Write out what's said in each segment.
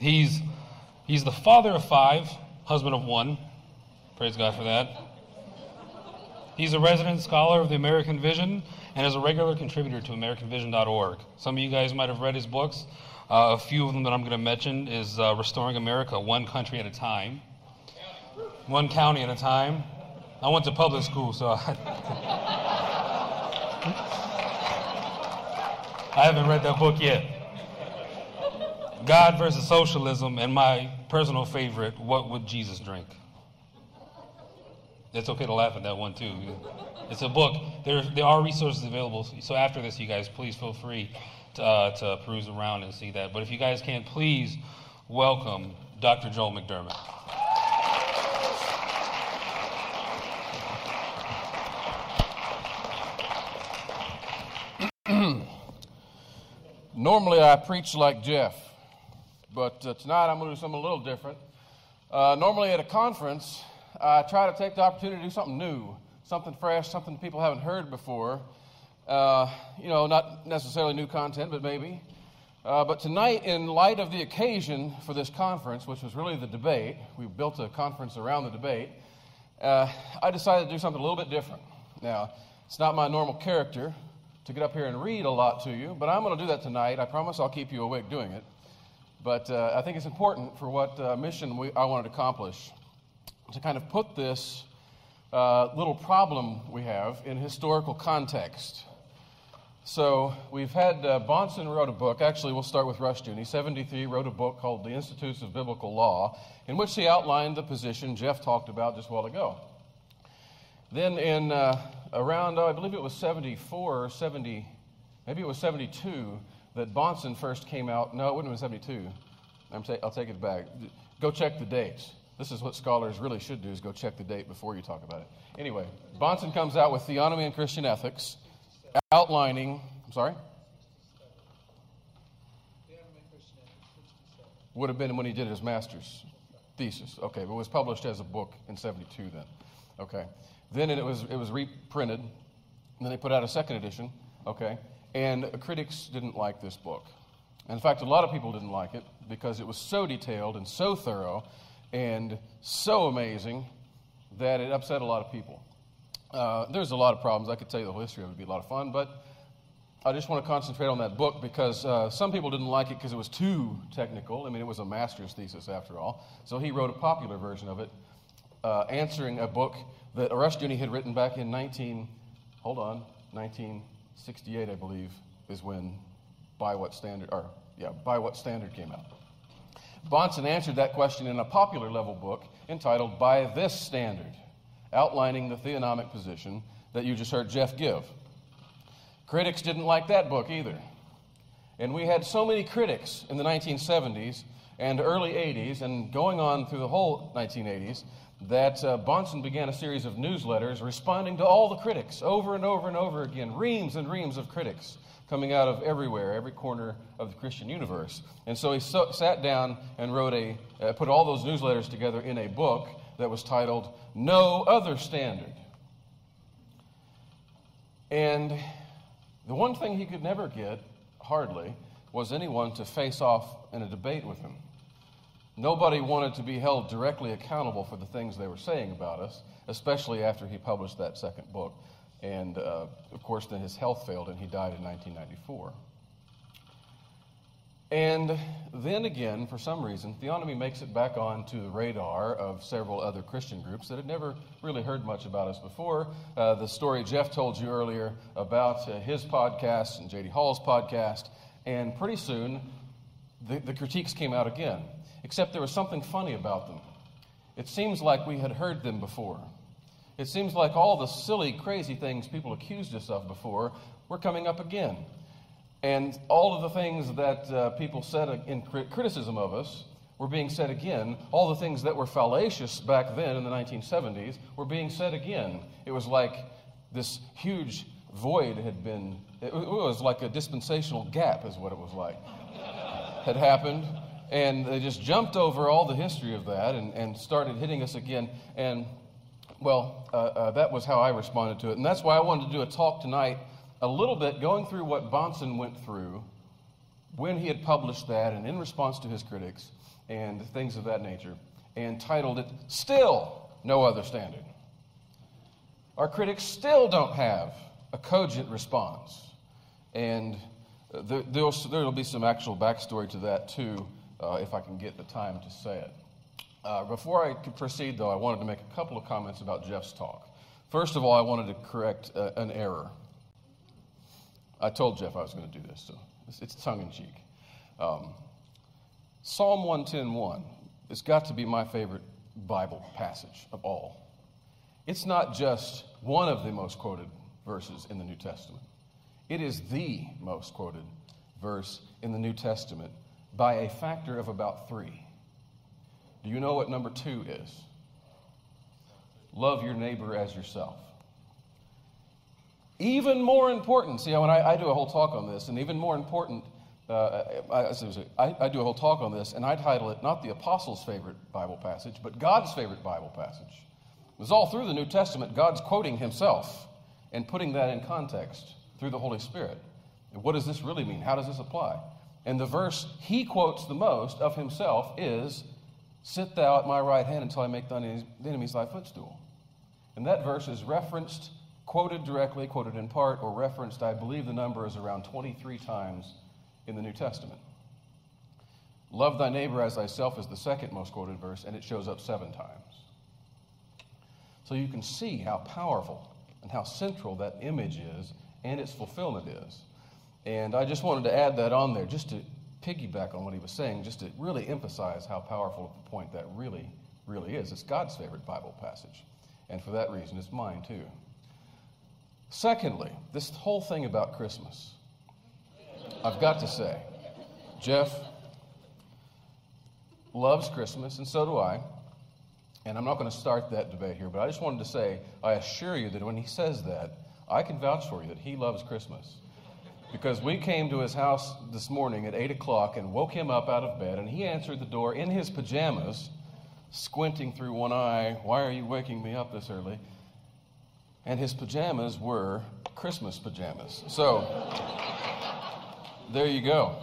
He's he's the father of five, husband of one. Praise God for that. He's a resident scholar of the American Vision and is a regular contributor to AmericanVision.org. Some of you guys might have read his books. Uh, a few of them that I'm going to mention is uh, Restoring America, One Country at a Time, One County at a Time. I went to public school, so I, I haven't read that book yet. God versus Socialism, and my personal favorite, What Would Jesus Drink? It's okay to laugh at that one too. It's a book. There, there are resources available. So after this, you guys, please feel free to, uh, to peruse around and see that. But if you guys can, please welcome Dr. Joel McDurmon. Normally, I preach like Jeff, but uh, tonight I'm going to do something a little different. Uh, normally, at a conference, I try to take the opportunity to do something new, something fresh, something people haven't heard before. Uh, you know, not necessarily new content, but maybe. Uh, but tonight, in light of the occasion for this conference, which was really the debate, we built a conference around the debate, uh, I decided to do something a little bit different. Now, it's not my normal character to get up here and read a lot to you, but I'm going to do that tonight. I promise I'll keep you awake doing it. But uh, I think it's important for what uh, mission we, I wanted to accomplish to kind of put this uh, little problem we have in historical context. So we've had uh, Bahnsen wrote a book. Actually, we'll start with Rushdoony. 73 wrote a book called The Institutes of Biblical Law, in which he outlined the position Jeff talked about just a while ago. Then in uh, around, oh, I believe it was 74 or 70, maybe it was 72, that Bahnsen first came out. No, it wouldn't have been 72. I'm ta- I'll take it back. Go check the dates. This is what scholars really should do: is go check the date before you talk about it. Anyway, Bahnsen comes out with Theonomy and Christian Ethics, outlining. I'm sorry. Would have been when he did his master's thesis. Okay, but it was published as a book in 72 then. Okay. Then it was, it was reprinted. And then they put out a second edition. Okay. And critics didn't like this book. In fact, a lot of people didn't like it because it was so detailed and so thorough and so amazing that it upset a lot of people. Uh, there's a lot of problems. I could tell you the whole history of it would be a lot of fun, but I just want to concentrate on that book because uh, some people didn't like it because it was too technical. I mean, it was a master's thesis after all. So he wrote a popular version of it, uh, answering a book that Rushdoony had written back in 19, hold on, 1968, I believe, is when By What Standard, or yeah, By What Standard came out. Bahnsen answered that question in a popular level book entitled By This Standard, outlining the theonomic position that you just heard Jeff give. Critics didn't like that book either. And we had so many critics in the 1970s and early 80s, and going on through the whole 1980s, that uh, Bahnsen began a series of newsletters responding to all the critics over and over and over again, reams and reams of critics coming out of everywhere, every corner of the Christian universe. And so he so, sat down and wrote a, uh, put all those newsletters together in a book that was titled No Other Standard. And the one thing he could never get, hardly, was anyone to face off in a debate with him. Nobody wanted to be held directly accountable for the things they were saying about us, especially after he published that second book. And uh, of course, then his health failed and he died in 1994. And then again, for some reason, theonomy makes it back onto the radar of several other Christian groups that had never really heard much about us before. Uh, the story Jeff told you earlier about uh, his podcast and J.D. Hall's podcast, and pretty soon the, the critiques came out again, except there was something funny about them. It seems like we had heard them before. It seems like all the silly, crazy things people accused us of before were coming up again. And all of the things that uh, people said in criticism of us were being said again. All the things that were fallacious back then in the 1970s were being said again. It was like this huge void had been, it was like a dispensational gap, is what it was like, had happened. And they just jumped over all the history of that and, and started hitting us again. And, well, uh, uh, that was how I responded to it. And that's why I wanted to do a talk tonight, a little bit going through what Bahnsen went through when he had published that and in response to his critics and things of that nature, and titled it, Still No Other Standard. Our critics still don't have a cogent response. And there, will be some actual backstory to that too uh, if I can get the time to say it. Uh, before I proceed, though, I wanted to make a couple of comments about Jeff's talk. First of all, I wanted to correct uh, an error. I told Jeff I was going to do this, so it's, it's tongue in cheek. Um, Psalm 110.1 has got to be my favorite Bible passage of all. It's not just one of the most quoted verses in the New Testament, it is the most quoted verse in the New Testament by a factor of about three. Do you know what number two is? Love your neighbor as yourself. Even more important, see, when I, I do a whole talk on this, and even more important, uh, I, I, I, do a whole talk on this, and I title it not the apostles' favorite Bible passage, but God's favorite Bible passage. It was all through the New Testament, God's quoting himself and putting that in context through the Holy Spirit. And what does this really mean? How does this apply? And the verse he quotes the most of himself is, Sit thou at my right hand until I make thine enemies thy footstool. And that verse is referenced, quoted directly, quoted in part, or referenced, I believe the number is around 23 times in the New Testament. Love thy neighbor as thyself is the second most quoted verse, and it shows up seven times. So you can see how powerful and how central that image is and its fulfillment is. And I just wanted to add that on there just to piggyback on what he was saying, just to really emphasize how powerful a point that really, really is. It's God's favorite Bible passage. And for that reason, it's mine too. Secondly, this whole thing about Christmas. I've got to say, Jeff loves Christmas, and so do I. And I'm not going to start that debate here, but I just wanted to say, I assure you that when he says that, I can vouch for you that he loves Christmas. Because we came to his house this morning at 8 o'clock and woke him up out of bed, and he answered the door in his pajamas, squinting through one eye. Why are you waking me up this early? And his pajamas were Christmas pajamas. So, there you go.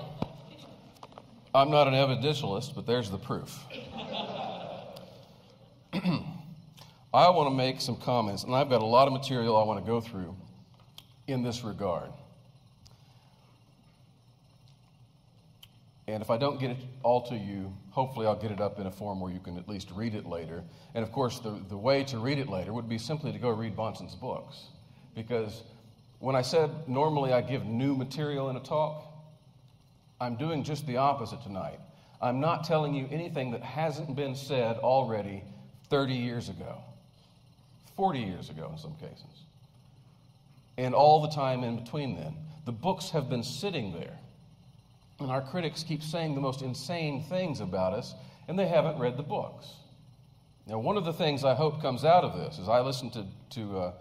I'm not an evidentialist, but there's the proof. I want to make some comments, and I've got a lot of material I want to go through in this regard. And if I don't get it all to you, hopefully I'll get it up in a form where you can at least read it later. And of course, the, the way to read it later would be simply to go read Bahnsen's books. Because when I said normally I give new material in a talk, I'm doing just the opposite tonight. I'm not telling you anything that hasn't been said already 30 years ago, 40 years ago in some cases, and all the time in between then. The books have been sitting there, and our critics keep saying the most insane things about us, and they haven't read the books. Now, one of the things I hope comes out of this is I listened to, to uh,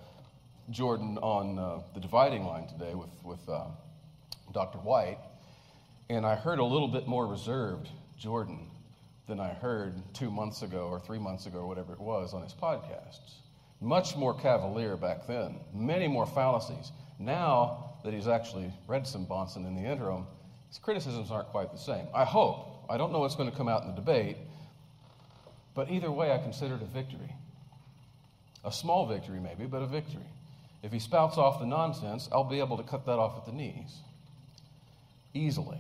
Jordan on uh, the dividing line today with, with uh, Dr. White, and I heard a little bit more reserved Jordan than I heard two months ago or three months ago or whatever it was on his podcasts. Much more cavalier back then, many more fallacies. Now that he's actually read some Bahnsen in the interim, his criticisms aren't quite the same. I hope. I don't know what's going to come out in the debate, but either way, I consider it a victory. A small victory, maybe, but a victory. If he spouts off the nonsense, I'll be able to cut that off at the knees easily.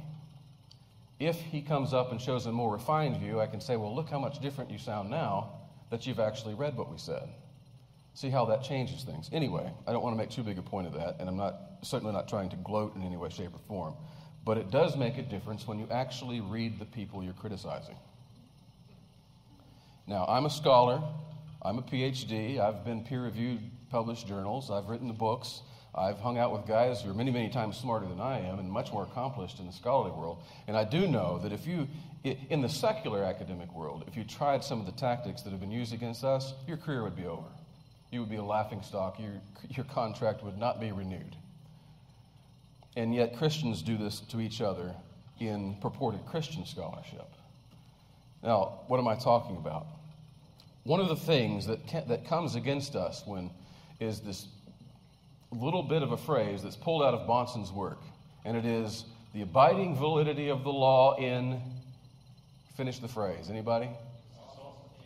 If he comes up and shows a more refined view, I can say, well, look how much different you sound now that you've actually read what we said. See how that changes things. Anyway, I don't want to make too big a point of that, and I'm not certainly not trying to gloat in any way, shape, or form. But it does make a difference when you actually read the people you're criticizing. Now, I'm a scholar, I'm a PhD, I've been peer reviewed, published journals, I've written the books, I've hung out with guys who are many, many times smarter than I am and much more accomplished in the scholarly world. And I do know that if you, in the secular academic world, if you tried some of the tactics that have been used against us, your career would be over. You would be a laughing stock. Your, your contract would not be renewed. And yet, Christians do this to each other in purported Christian scholarship. Now, what am I talking about? One of the things that, can, that comes against us when is this little bit of a phrase that's pulled out of Bahnsen's work, and it is the abiding validity of the law in, finish the phrase, anybody?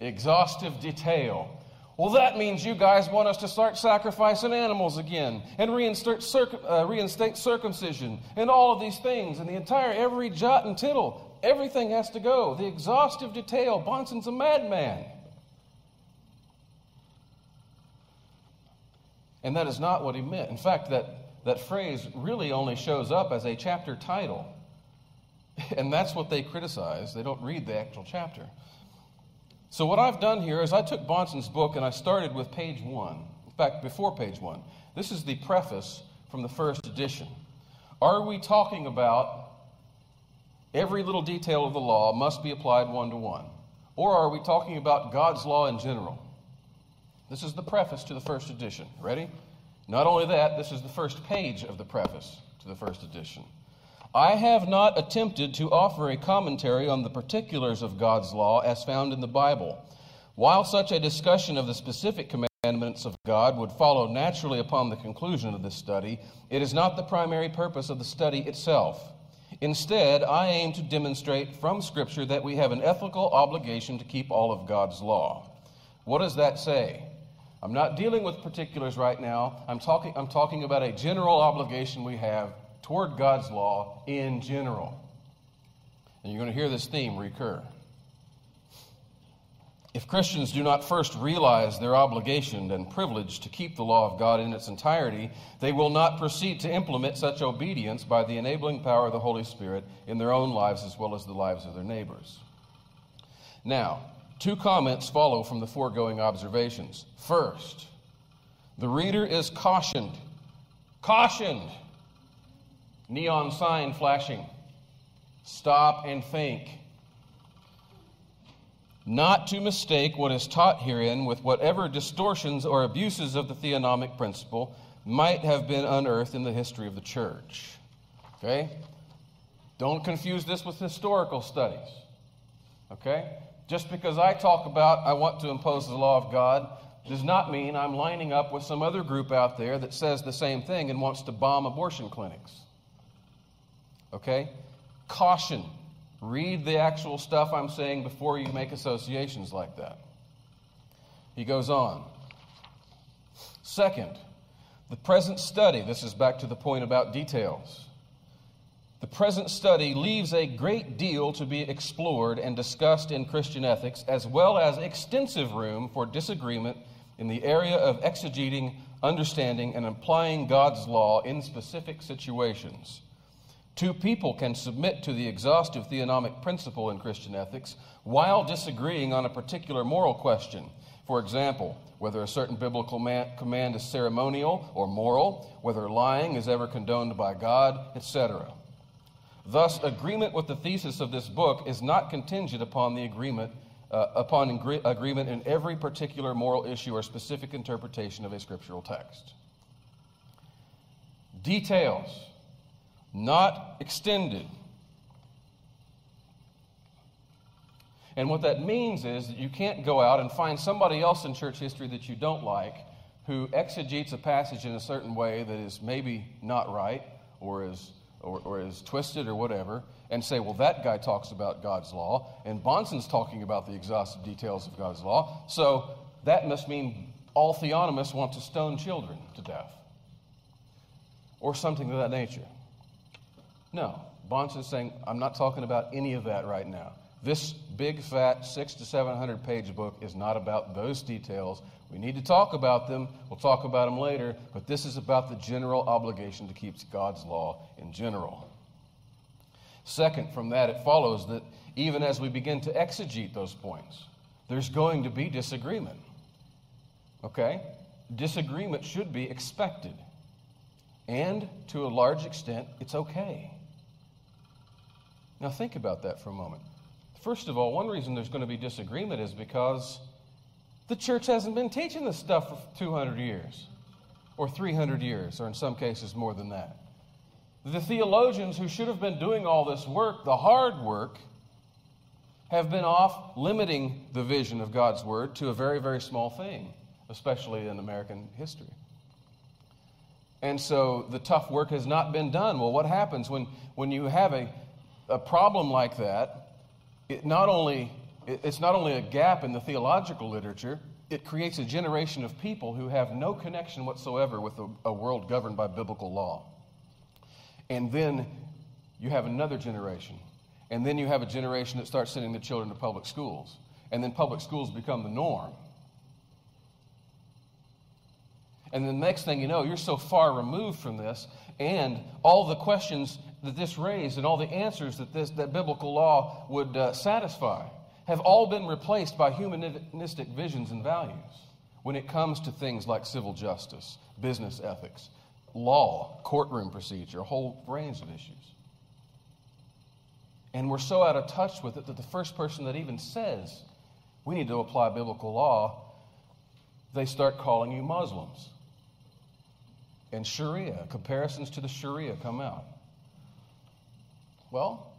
Exhaustive detail. Well, that means you guys want us to start sacrificing animals again and reinstate, circ- uh, reinstate circumcision and all of these things and the entire, every jot and tittle. Everything has to go. The exhaustive detail. Bahnsen's a madman. And that is not what he meant. In fact, that, that phrase really only shows up as a chapter title. And that's what they criticize. They don't read the actual chapter. So, what I've done here is I took Bahnsen's book and I started with page one. In fact, before page one. This is the preface from the first edition. Are we talking about every little detail of the law must be applied one to one? Or are we talking about God's law in general? This is the preface to the first edition. Ready? Not only that, this is the first page of the preface to the first edition. I have not attempted to offer a commentary on the particulars of God's law as found in the Bible. While such a discussion of the specific commandments of God would follow naturally upon the conclusion of this study, it is not the primary purpose of the study itself. Instead, I aim to demonstrate from Scripture that we have an ethical obligation to keep all of God's law. What does that say? I'm not dealing with particulars right now. I'm talking, I'm talking about a general obligation we have toward God's law in general. And you're going to hear this theme recur. If Christians do not first realize their obligation and privilege to keep the law of God in its entirety, they will not proceed to implement such obedience by the enabling power of the Holy Spirit in their own lives as well as the lives of their neighbors. Now, Two comments follow from the foregoing observations. First, the reader is cautioned. Cautioned. Neon sign flashing. Stop and think. Not to mistake what is taught herein with whatever distortions or abuses of the theonomic principle might have been unearthed in the history of the church. Okay? Don't confuse this with historical studies. Okay? Just because I talk about I want to impose the law of God does not mean I'm lining up with some other group out there that says the same thing and wants to bomb abortion clinics. Okay? Caution. Read the actual stuff I'm saying before you make associations like that. He goes on. Second, the present study, this is back to the point about details. The present study leaves a great deal to be explored and discussed in Christian ethics, as well as extensive room for disagreement in the area of exegeting, understanding, and applying God's law in specific situations. Two people can submit to the exhaustive theonomic principle in Christian ethics while disagreeing on a particular moral question. For example, whether a certain biblical man- command is ceremonial or moral, whether lying is ever condoned by God, etc. Thus, agreement with the thesis of this book is not contingent upon the agreement uh, upon agree- agreement in every particular moral issue or specific interpretation of a scriptural text. Details, not extended. And what that means is that you can't go out and find somebody else in church history that you don't like who exegetes a passage in a certain way that is maybe not right or is or, or is twisted or whatever, and say, well, that guy talks about God's law, and Bahnsen's talking about the exhaustive details of God's law, so that must mean all theonomists want to stone children to death. Or something of that nature. No. Bahnsen's saying, I'm not talking about any of that right now. This big, fat, six to 700 page book is not about those details. We need to talk about them. We'll talk about them later, but this is about the general obligation to keep God's law in general. Second, from that, it follows that even as we begin to exegete those points, there's going to be disagreement. Okay? Disagreement should be expected. And to a large extent, it's okay. Now, think about that for a moment. First of all, one reason there's going to be disagreement is because the church hasn't been teaching this stuff for 200 years, or 300 years, or in some cases more than that. The theologians who should have been doing all this work, the hard work, have been off limiting the vision of God's Word to a very, very small thing, especially in American history. And so the tough work has not been done. Well, what happens when, when you have a, a problem like that? It not only, it's not only a gap in the theological literature, it creates a generation of people who have no connection whatsoever with a, a world governed by biblical law. And then you have another generation. And then you have a generation that starts sending their children to public schools. And then public schools become the norm. And the next thing you know, you're so far removed from this, and all the questions that this raised and all the answers that, this, that biblical law would uh, satisfy have all been replaced by humanistic visions and values when it comes to things like civil justice, business ethics, law, courtroom procedure, a whole range of issues. And we're so out of touch with it that the first person that even says we need to apply biblical law, they start calling you Muslims. And Sharia, comparisons to the Sharia come out. Well,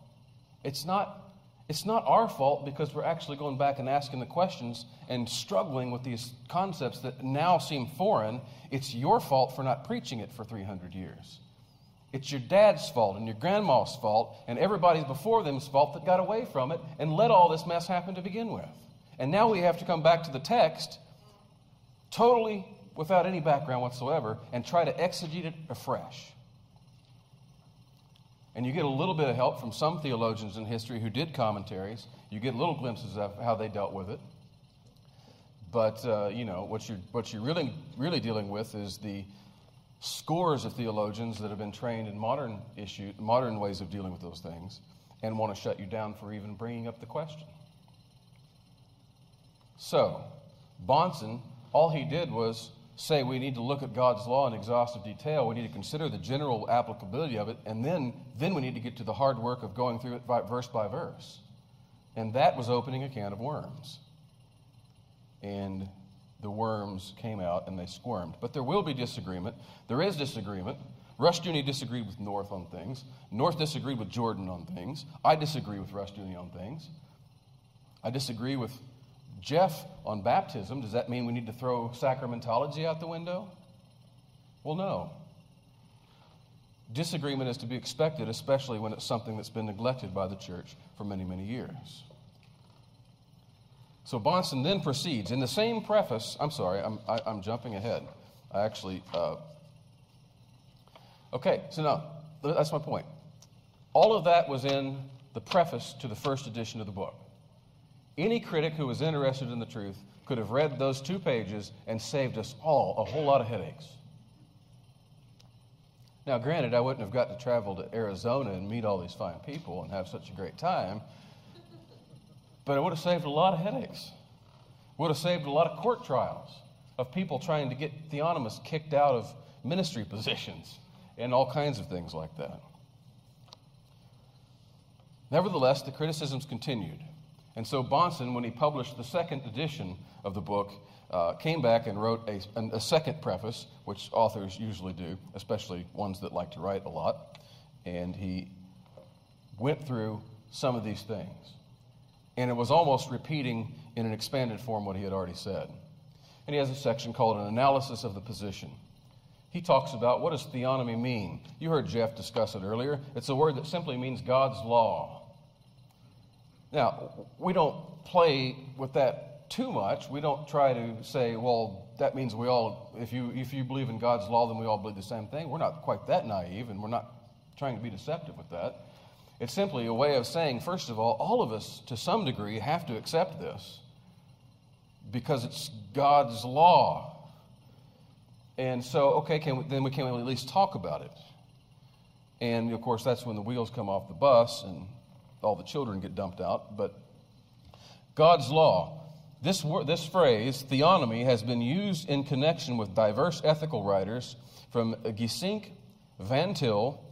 it's not it's not our fault because we're actually going back and asking the questions and struggling with these concepts that now seem foreign. It's your fault for not preaching it for 300 years. It's your dad's fault and your grandma's fault and everybody before them's fault that got away from it and let all this mess happen to begin with. And now we have to come back to the text totally without any background whatsoever and try to exegete it afresh. And you get a little bit of help from some theologians in history who did commentaries. You get little glimpses of how they dealt with it. But, uh, you know, what you're, what you're really, really dealing with is the scores of theologians that have been trained in modern, issue, modern ways of dealing with those things and want to shut you down for even bringing up the question. So, Bahnsen, all he did was say we need to look at God's law in exhaustive detail. We need to consider the general applicability of it, and then, then we need to get to the hard work of going through it by, verse by verse. And that was opening a can of worms. And the worms came out and they squirmed. But there will be disagreement. There is disagreement. Rushdoony disagreed with North on things. North disagreed with Jordan on things. I disagree with Rushdoony on things. I disagree with Jeff on baptism, does that mean we need to throw sacramentology out the window? Well, no. Disagreement is to be expected, especially when it's something that's been neglected by the church for many, many years. So Bahnsen then proceeds. In the same preface, I'm sorry, I'm, I, i am jumping ahead. I actually, uh, okay, so now, that's my point. All of that was in the preface to the first edition of the book. Any critic who was interested in the truth could have read those two pages and saved us all a whole lot of headaches. Now, granted, I wouldn't have got to travel to Arizona and meet all these fine people and have such a great time, but it would have saved a lot of headaches. Would have saved a lot of court trials of people trying to get theonomists kicked out of ministry positions and all kinds of things like that. Nevertheless, the criticisms continued. And so Bahnsen, when he published the second edition of the book, uh, came back and wrote a, a, second preface, which authors usually do, especially ones that like to write a lot. And he went through some of these things. And it was almost repeating in an expanded form what he had already said. And he has a section called An Analysis of the Position. He talks about what does theonomy mean? You heard Jeff discuss it earlier. It's a word that simply means God's law. Now, we don't play with that too much. We don't try to say, well, that means we all, if you, if you believe in God's law, then we all believe the same thing. We're not quite that naive, and we're not trying to be deceptive with that. It's simply a way of saying, first of all, all of us, to some degree, have to accept this because it's God's law. And so, okay, can we, then we can at least talk about it. And of course, that's when the wheels come off the bus and all the children get dumped out, but God's law. This, this phrase, theonomy, has been used in connection with diverse ethical writers from Gesink Van Til,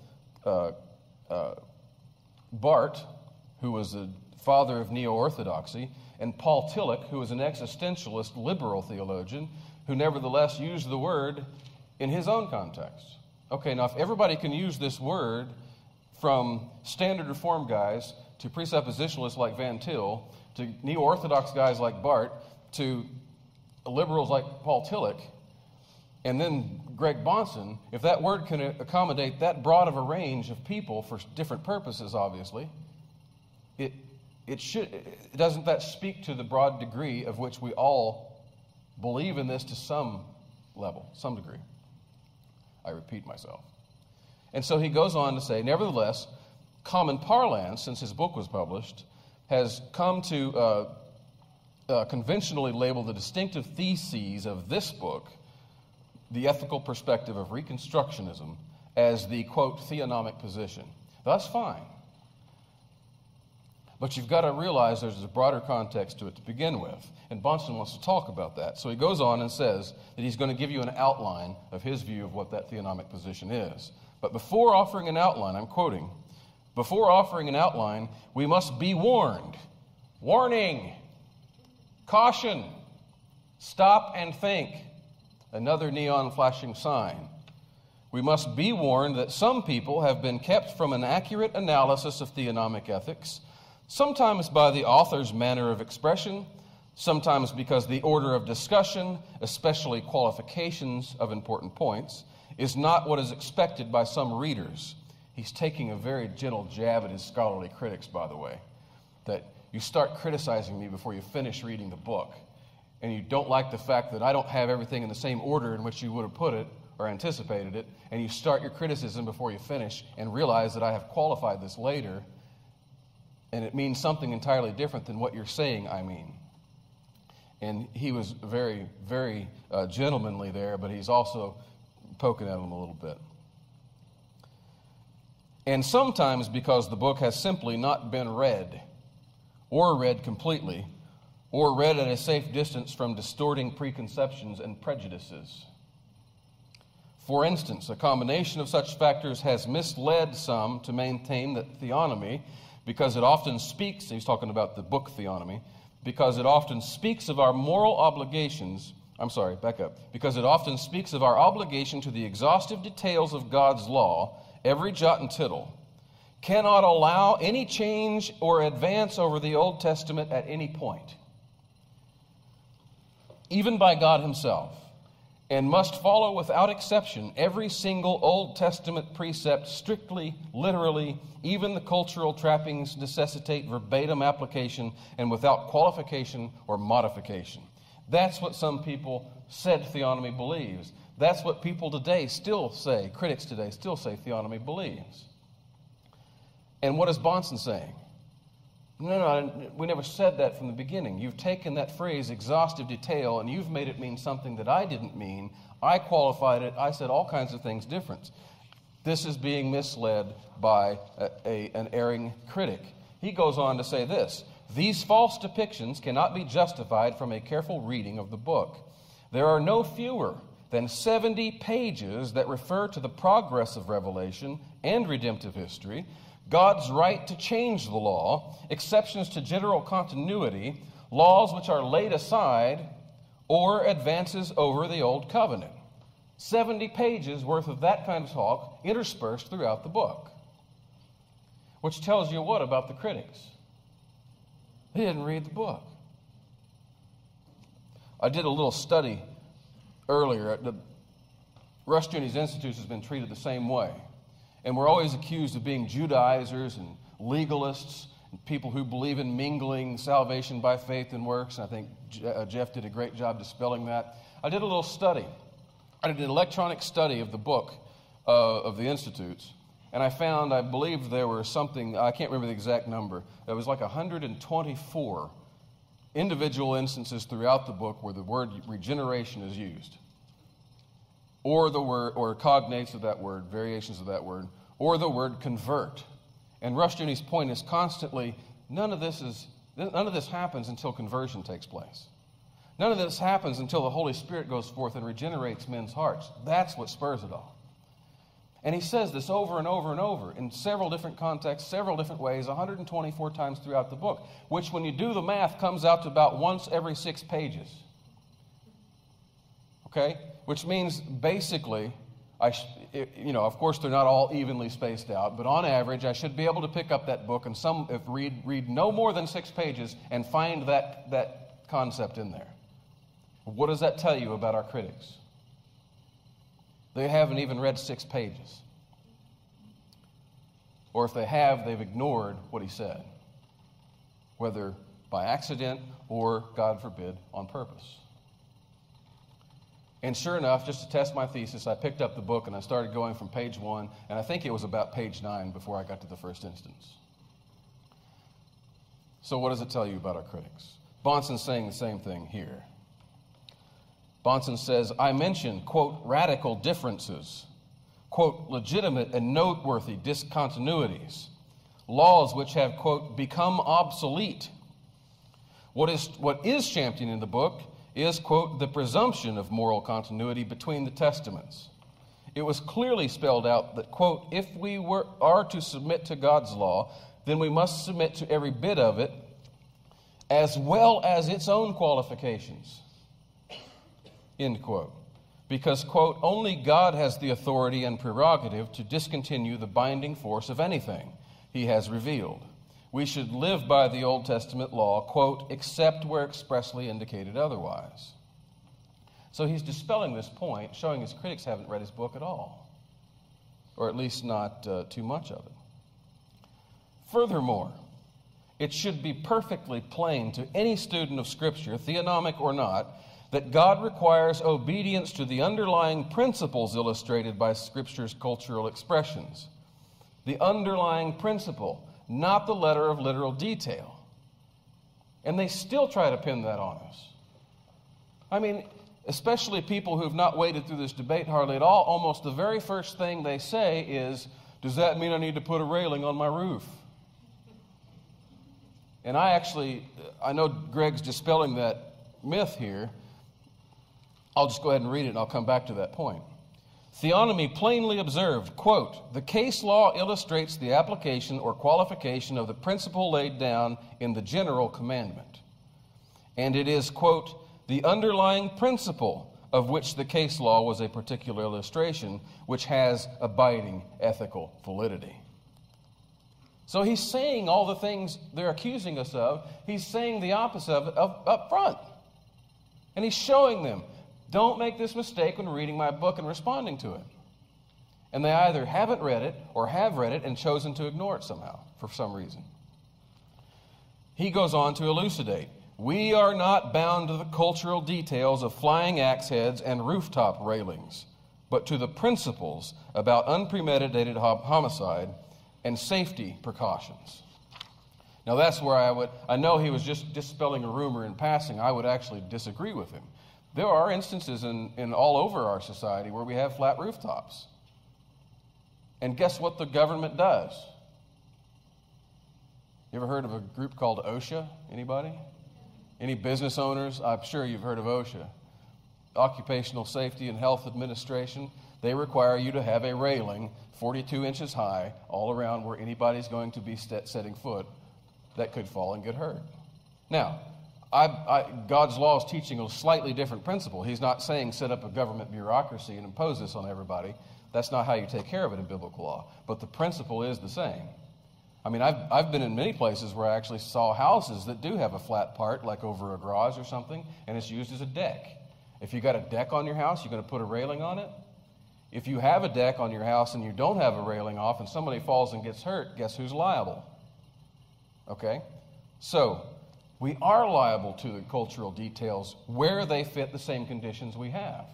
uh, uh, Barth, who was the father of neo orthodoxy, and Paul Tillich, who was an existentialist liberal theologian, who nevertheless used the word in his own context. Okay, now if everybody can use this word from standard reform guys to presuppositionalists like Van Til, to neo orthodox guys like Barth to liberals like Paul Tillich, and then Greg Bahnsen, if that word can accommodate that broad of a range of people for different purposes, obviously, it, it should, doesn't that speak to the broad degree of which we all believe in this to some level, some degree? I repeat myself. And so he goes on to say, nevertheless, common parlance, since his book was published, has come to uh, uh, conventionally label the distinctive theses of this book, the ethical perspective of Reconstructionism, as the quote, theonomic position. That's fine. But you've got to realize there's a broader context to it to begin with. And Bahnsen wants to talk about that. So he goes on and says that he's going to give you an outline of his view of what that theonomic position is. But before offering an outline, I'm quoting, before offering an outline, we must be warned. Warning! Caution! Stop and think. Another neon flashing sign. We must be warned that some people have been kept from an accurate analysis of theonomic ethics sometimes by the author's manner of expression, sometimes because the order of discussion, especially qualifications of important points, is not what is expected by some readers. He's taking a very gentle jab at his scholarly critics, by the way, that you start criticizing me before you finish reading the book. And you don't like the fact that I don't have everything in the same order in which you would have put it or anticipated it. And you start your criticism before you finish and realize that I have qualified this later and it means something entirely different than what you're saying I mean. And he was very, very uh, gentlemanly there, but he's also poking at them a little bit. And sometimes because the book has simply not been read, or read completely, or read at a safe distance from distorting preconceptions and prejudices. For instance, a combination of such factors has misled some to maintain that theonomy because it often speaks, he's talking about the book Theonomy, because it often speaks of our moral obligations. I'm sorry, back up. Because it often speaks of our obligation to the exhaustive details of God's law, every jot and tittle, cannot allow any change or advance over the Old Testament at any point, even by God Himself and must follow without exception every single Old Testament precept strictly, literally, even the cultural trappings necessitate verbatim application and without qualification or modification. That's what some people said theonomy believes. That's what people today still say, critics today still say theonomy believes. And what is Bahnsen saying? No, no, we never said that from the beginning. You've taken that phrase, exhaustive detail, and you've made it mean something that I didn't mean. I qualified it. I said all kinds of things different. This is being misled by a, a, an erring critic. He goes on to say this These false depictions cannot be justified from a careful reading of the book. There are no fewer than 70 pages that refer to the progress of Revelation and redemptive history God's right to change the law, exceptions to general continuity, laws which are laid aside, or advances over the Old Covenant. 70 pages worth of that kind of talk interspersed throughout the book. Which tells you what about the critics? They didn't read the book. I did a little study earlier. The Rushdoony's Institute has been treated the same way. And we're always accused of being Judaizers and legalists and people who believe in mingling salvation by faith and works. And I think uh, Jeff did a great job dispelling that. I did a little study. I did an electronic study of the book uh, of the Institutes. And I found, I believe there were something, I can't remember the exact number, it was like 124 individual instances throughout the book where the word regeneration is used or the word, or cognates of that word, variations of that word, or the word convert. And Rushdoony's point is constantly none of this is none of this happens until conversion takes place. None of this happens until the Holy Spirit goes forth and regenerates men's hearts. That's what spurs it all. And he says this over and over and over in several different contexts, several different ways, 124 times throughout the book, which, when you do the math, comes out to about once every six pages. Okay? Which means basically, I sh- it, you know, of course, they're not all evenly spaced out, but on average, I should be able to pick up that book and some, if read, read no more than six pages and find that, that concept in there. What does that tell you about our critics? They haven't even read six pages. Or if they have, they've ignored what he said, whether by accident or, God forbid, on purpose. And sure enough, just to test my thesis, I picked up the book and I started going from page one, and I think it was about page nine before I got to the first instance. So, what does it tell you about our critics? Bahnsen's saying the same thing here. Bahnsen says, I mentioned, quote, radical differences, quote, legitimate and noteworthy discontinuities, laws which have, quote, become obsolete. What is, what is championed in the book is, quote, the presumption of moral continuity between the testaments. It was clearly spelled out that, quote, if we were, are to submit to God's law, then we must submit to every bit of it, as well as its own qualifications. End quote. Because, quote, only God has the authority and prerogative to discontinue the binding force of anything he has revealed. We should live by the Old Testament law, quote, except where expressly indicated otherwise. So he's dispelling this point, showing his critics haven't read his book at all, or at least not uh, too much of it. Furthermore, it should be perfectly plain to any student of Scripture, theonomic or not, that God requires obedience to the underlying principles illustrated by Scripture's cultural expressions. The underlying principle, not the letter of literal detail. And they still try to pin that on us. I mean, especially people who've not waded through this debate hardly at all, almost the very first thing they say is, Does that mean I need to put a railing on my roof? And I actually, I know Greg's dispelling that myth here. I'll just go ahead and read it and I'll come back to that point. Theonomy plainly observed, quote, the case law illustrates the application or qualification of the principle laid down in the general commandment. And it is, quote, the underlying principle of which the case law was a particular illustration, which has abiding ethical validity. So he's saying all the things they're accusing us of, he's saying the opposite of it up, up front. And he's showing them don't make this mistake when reading my book and responding to it. And they either haven't read it or have read it and chosen to ignore it somehow for some reason. He goes on to elucidate we are not bound to the cultural details of flying axe heads and rooftop railings, but to the principles about unpremeditated homicide and safety precautions. Now, that's where I would, I know he was just dispelling a rumor in passing. I would actually disagree with him. There are instances in, in all over our society where we have flat rooftops. And guess what the government does? You ever heard of a group called OSHA? Anybody? Any business owners? I'm sure you've heard of OSHA. Occupational Safety and Health Administration. They require you to have a railing 42 inches high all around where anybody's going to be setting foot that could fall and get hurt. Now, I, I, God's law is teaching a slightly different principle. He's not saying set up a government bureaucracy and impose this on everybody. That's not how you take care of it in biblical law. But the principle is the same. I mean, I've, I've been in many places where I actually saw houses that do have a flat part, like over a garage or something, and it's used as a deck. If you got a deck on your house, you're going to put a railing on it. If you have a deck on your house and you don't have a railing off and somebody falls and gets hurt, guess who's liable? Okay? So, we are liable to the cultural details where they fit the same conditions we have.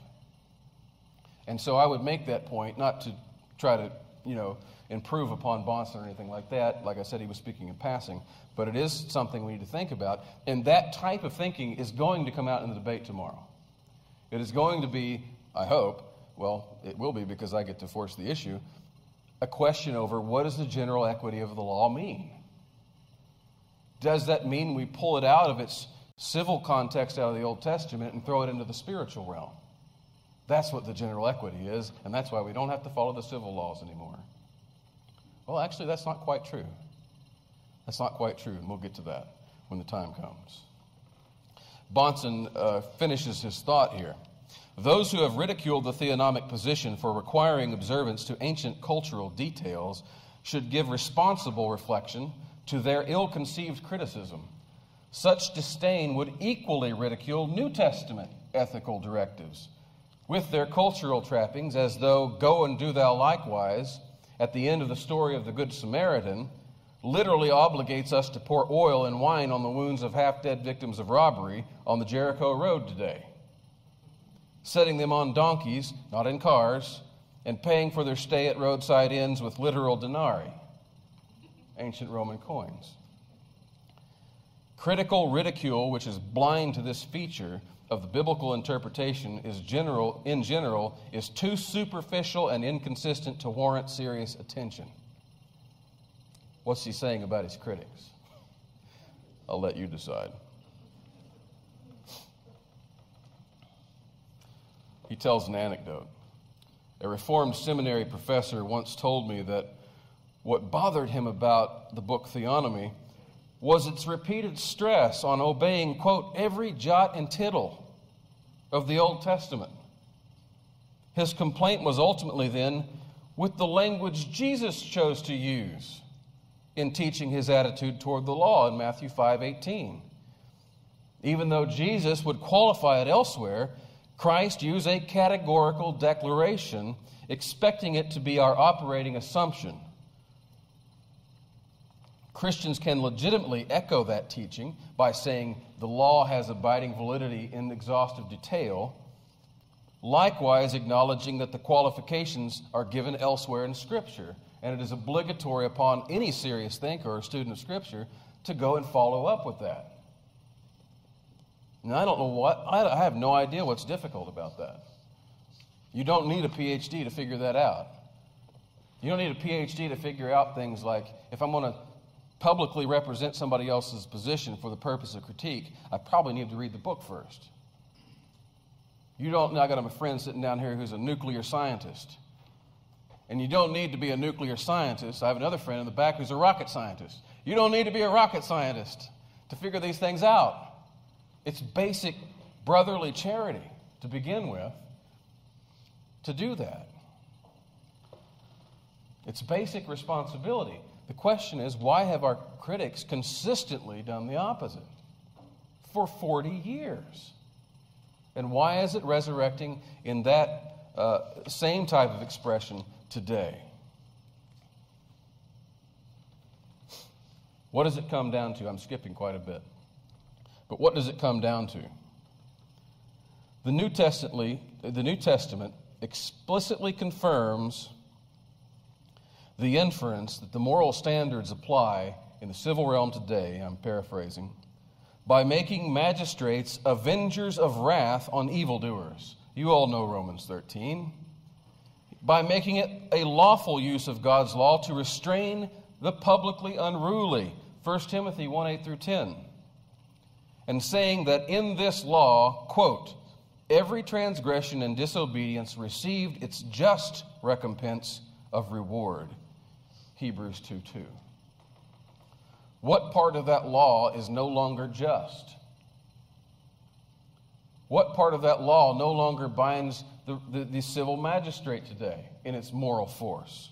And so I would make that point, not to try to, you know, improve upon Bahnsen or anything like that. Like I said, he was speaking in passing. But it is something we need to think about. And that type of thinking is going to come out in the debate tomorrow. It is going to be, I hope, well, it will be because I get to force the issue, a question over what does the general equity of the law mean? Does that mean we pull it out of its civil context out of the Old Testament and throw it into the spiritual realm? That's what the general equity is, and that's why we don't have to follow the civil laws anymore. Well, actually, that's not quite true. That's not quite true, and we'll get to that when the time comes. Bahnsen uh, finishes his thought here. Those who have ridiculed the theonomic position for requiring observance to ancient cultural details should give responsible reflection to their ill conceived criticism. Such disdain would equally ridicule New Testament ethical directives with their cultural trappings, as though go and do thou likewise at the end of the story of the Good Samaritan literally obligates us to pour oil and wine on the wounds of half dead victims of robbery on the Jericho Road today, setting them on donkeys, not in cars, and paying for their stay at roadside inns with literal denarii, ancient Roman coins. Critical ridicule, which is blind to this feature of the biblical interpretation, is general, in general, is too superficial and inconsistent to warrant serious attention. What's he saying about his critics? I'll let you decide. He tells an anecdote. A Reformed seminary professor once told me that what bothered him about the book Theonomy was its repeated stress on obeying, quote, every jot and tittle of the Old Testament. His complaint was ultimately then with the language Jesus chose to use in teaching his attitude toward the law in Matthew 5:18. Even though Jesus would qualify it elsewhere, Christ used a categorical declaration, expecting it to be our operating assumption. Christians can legitimately echo that teaching by saying the law has abiding validity in exhaustive detail, likewise acknowledging that the qualifications are given elsewhere in Scripture and it is obligatory upon any serious thinker or student of Scripture to go and follow up with that. And I don't know what, I have no idea what's difficult about that. You don't need a PhD to figure that out. You don't need a PhD to figure out things like if I'm going to publicly represent somebody else's position for the purpose of critique, I probably need to read the book first. You don't, I got a friend sitting down here who's a nuclear scientist. And you don't need to be a nuclear scientist. I have another friend in the back who's a rocket scientist. You don't need to be a rocket scientist to figure these things out. It's basic brotherly charity to begin with to do that. It's basic responsibility. The question is why have our critics consistently done the opposite for 40 years? And why is it resurrecting in that uh, same type of expression today. What does it come down to? I'm skipping quite a bit. But what does it come down to? The New the New Testament explicitly confirms the inference that the moral standards apply in the civil realm today, I'm paraphrasing, by making magistrates avengers of wrath on evildoers. You all know Romans 13 by making it a lawful use of God's law to restrain the publicly unruly. 1 Timothy 1 8 through 10. And saying that in this law, quote, every transgression and disobedience received its just recompense of reward. Hebrews 2 2. What part of that law is no longer just? What part of that law no longer binds the, the, the civil magistrate today in its moral force?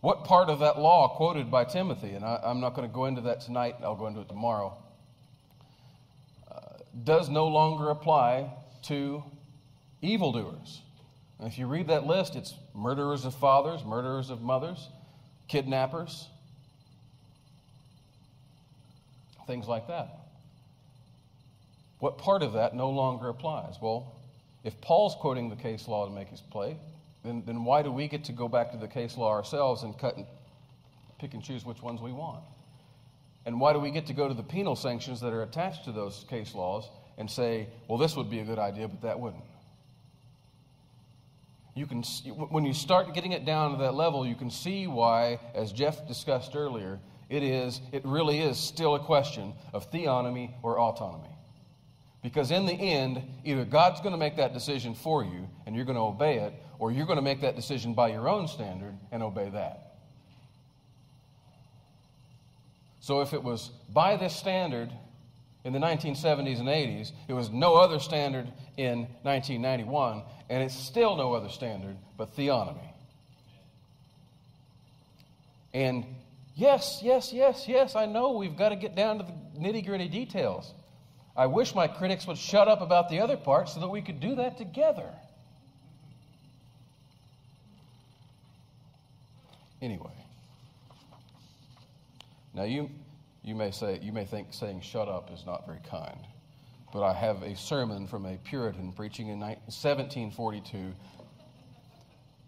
What part of that law quoted by Timothy, and I, am not going to go into that tonight, I'll go into it tomorrow, uh, does no longer apply to evildoers? And if you read that list, it's murderers of fathers, murderers of mothers, kidnappers, things like that. What part of that no longer applies? Well, if Paul's quoting the case law to make his play, then, then why do we get to go back to the case law ourselves and cut and pick and choose which ones we want? And why do we get to go to the penal sanctions that are attached to those case laws and say, well, this would be a good idea, but that wouldn't? You can, when you start getting it down to that level, you can see why, as Jeff discussed earlier, it is, it really is still a question of theonomy or autonomy Because in the end, either God's going to make that decision for you and you're going to obey it, or you're going to make that decision by your own standard and obey that. So if it was by this standard in the 1970s and 80s, it was no other standard in 1991, and it's still no other standard but theonomy. And yes, yes, yes, yes, I know we've got to get down to the nitty gritty details. I wish my critics would shut up about the other part so that we could do that together. Anyway. Now you you may say you may think saying shut up is not very kind. But I have a sermon from a Puritan preaching in 1742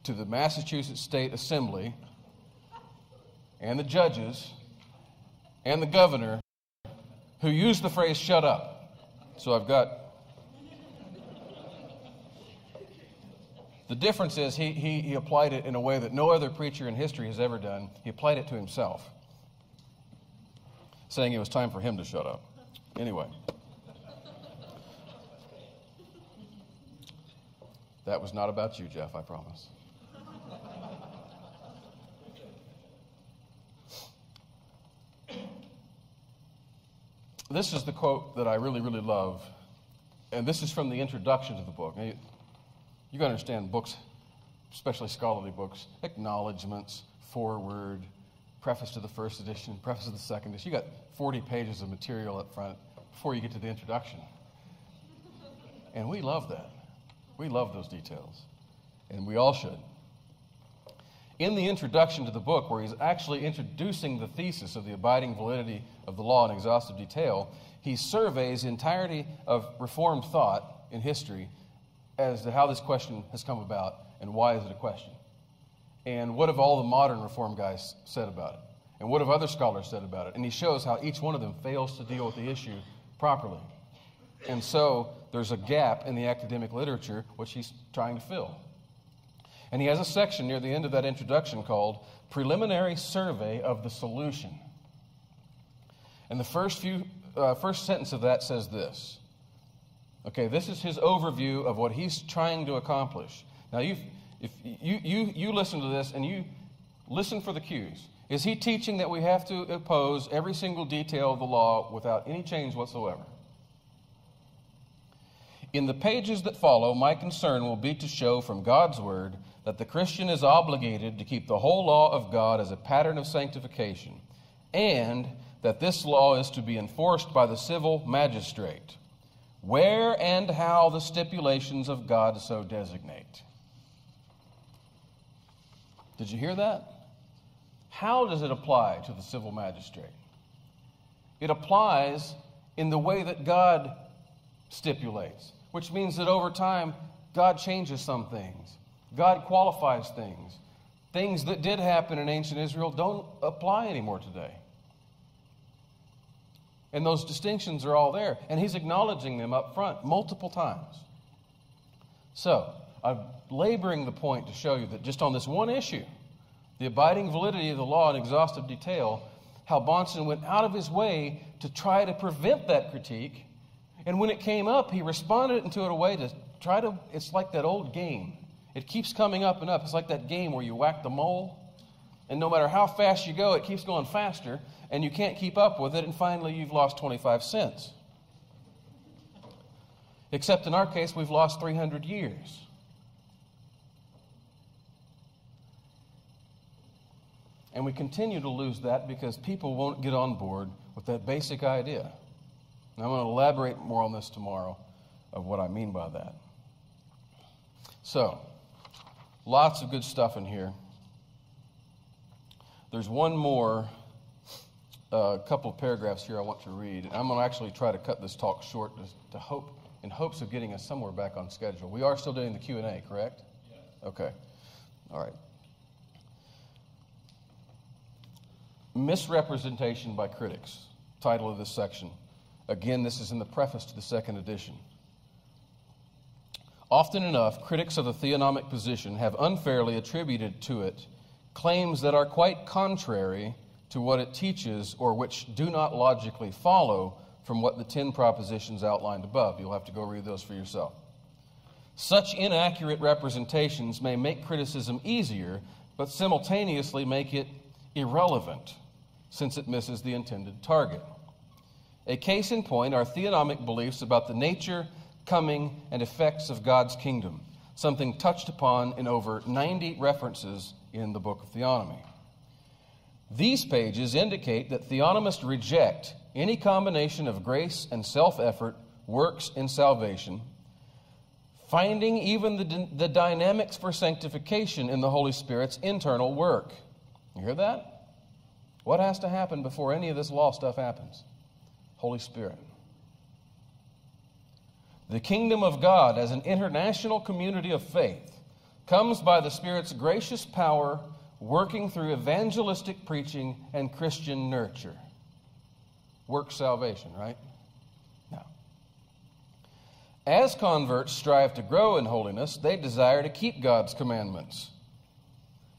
to the Massachusetts State Assembly and the judges and the governor who used the phrase shut up. So I've got. The difference is he, he, he applied it in a way that no other preacher in history has ever done. He applied it to himself, saying it was time for him to shut up. Anyway. That was not about you, Jeff, I promise. This is the quote that I really, really love. And this is from the introduction to the book. You, you can understand books, especially scholarly books, acknowledgments, foreword, preface to the first edition, preface to the second edition. You got 40 pages of material up front before you get to the introduction. And we love that. We love those details. And we all should in the introduction to the book, where he's actually introducing the thesis of the abiding validity of the law in exhaustive detail, he surveys the entirety of Reformed thought in history as to how this question has come about and why is it a question. And what have all the modern reform guys said about it? And what have other scholars said about it? And he shows how each one of them fails to deal with the issue properly. And so there's a gap in the academic literature which he's trying to fill. And he has a section near the end of that introduction called Preliminary Survey of the Solution. And the first, few, uh, first sentence of that says this. Okay, this is his overview of what he's trying to accomplish. Now, you if you, you, you listen to this and you listen for the cues. Is he teaching that we have to oppose every single detail of the law without any change whatsoever? In the pages that follow, my concern will be to show from God's Word that the Christian is obligated to keep the whole law of God as a pattern of sanctification, and that this law is to be enforced by the civil magistrate, where and how the stipulations of God so designate. Did you hear that? How does it apply to the civil magistrate? It applies in the way that God stipulates, which means that over time, God changes some things. God qualifies things. Things that did happen in ancient Israel don't apply anymore today. And those distinctions are all there. And he's acknowledging them up front multiple times. So, I'm laboring the point to show you that just on this one issue, the abiding validity of the law in exhaustive detail, how Bahnsen went out of his way to try to prevent that critique. And when it came up, he responded into it a way to try to, it's like that old game it keeps coming up and up. It's like that game where you whack the mole, and no matter how fast you go, it keeps going faster, and you can't keep up with it, and finally you've lost 25 cents. Except in our case, we've lost 300 years. And we continue to lose that because people won't get on board with that basic idea. And I'm going to elaborate more on this tomorrow of what I mean by that. So, Lots of good stuff in here. There's one more, uh, couple of paragraphs here I want to read. I'm going to actually try to cut this talk short to, to hope, in hopes of getting us somewhere back on schedule. We are still doing the Q&A, correct? Yes. Okay. All right. Misrepresentation by critics, title of this section. Again, this is in the preface to the second edition. Often enough, critics of the theonomic position have unfairly attributed to it claims that are quite contrary to what it teaches or which do not logically follow from what the 10 propositions outlined above. You'll have to go read those for yourself. Such inaccurate representations may make criticism easier, but simultaneously make it irrelevant since it misses the intended target. A case in point are theonomic beliefs about the nature, coming, and effects of God's kingdom, something touched upon in over 90 references in the book of Theonomy. These pages indicate that theonomists reject any combination of grace and self effort, works, and salvation, finding even the, the dynamics for sanctification in the Holy Spirit's internal work. You hear that? What has to happen before any of this law stuff happens? Holy Spirit. The kingdom of God as an international community of faith comes by the Spirit's gracious power working through evangelistic preaching and Christian nurture. Work salvation, right? Now, as converts strive to grow in holiness, they desire to keep God's commandments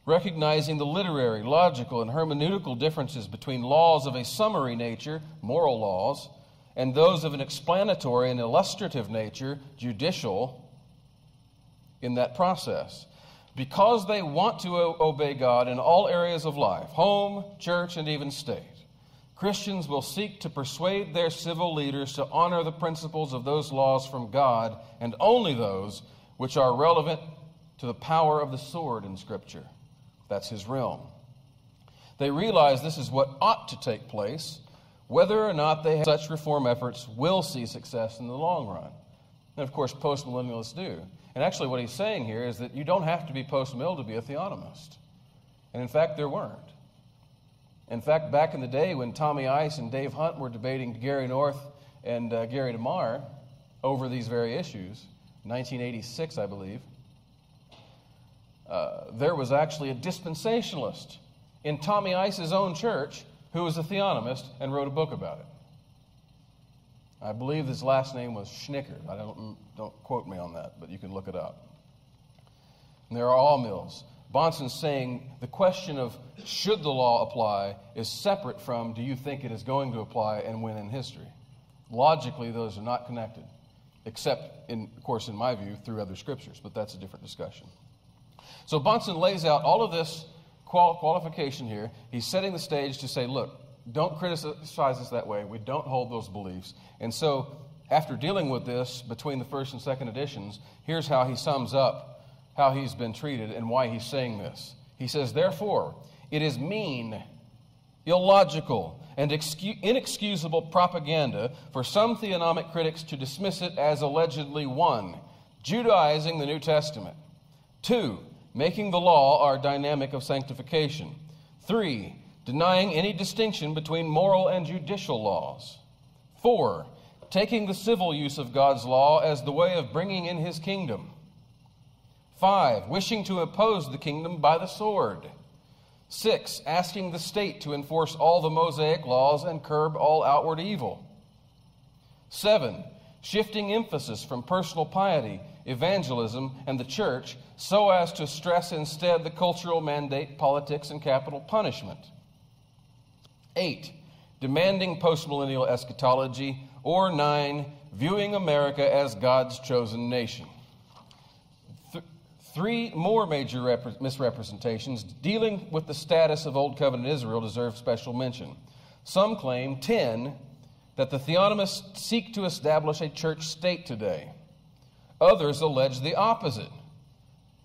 recognizing the literary, logical, and hermeneutical differences between laws of a summary nature, moral laws, and those of an explanatory and illustrative nature, judicial, in that process. Because they want to o- obey God in all areas of life home, church, and even state Christians will seek to persuade their civil leaders to honor the principles of those laws from God and only those which are relevant to the power of the sword in Scripture. That's his realm. They realize this is what ought to take place. Whether or not they have such reform efforts will see success in the long run. And of course, postmillennialists do. And actually, what he's saying here is that you don't have to be postmill to be a theonomist. And in fact, there weren't. In fact, back in the day when Tommy Ice and Dave Hunt were debating Gary North and uh, Gary DeMar over these very issues, 1986, I believe, uh, there was actually a dispensationalist in Tommy Ice's own church who was a theonomist and wrote a book about it. I believe his last name was Schnicker. I don't, don't quote me on that, but you can look it up. And there are all mills. Bahnsen's saying the question of should the law apply is separate from do you think it is going to apply and when in history. Logically, those are not connected, except, in, of course, in my view, through other scriptures, but that's a different discussion. So Bahnsen lays out all of this qual- qualification here. He's setting the stage to say, look, don't criticize us that way. We don't hold those beliefs. And so, after dealing with this between the first and second editions, here's how he sums up how he's been treated and why he's saying this. He says, Therefore, it is mean, illogical, and inexcusable propaganda for some theonomic critics to dismiss it as allegedly one, Judaizing the New Testament, two, making the law our dynamic of sanctification. Three, denying any distinction between moral and judicial laws. Four, taking the civil use of God's law as the way of bringing in his kingdom. Five, wishing to oppose the kingdom by the sword. Six, asking the state to enforce all the Mosaic laws and curb all outward evil. Seven, shifting emphasis from personal piety evangelism, and the church so as to stress instead the cultural mandate, politics, and capital punishment. Eight, demanding postmillennial eschatology. Or nine, viewing America as God's chosen nation. Th- three more major rep- misrepresentations dealing with the status of Old Covenant Israel deserve special mention. Some claim, 10, that the theonomists seek to establish a church state today. Others allege the opposite.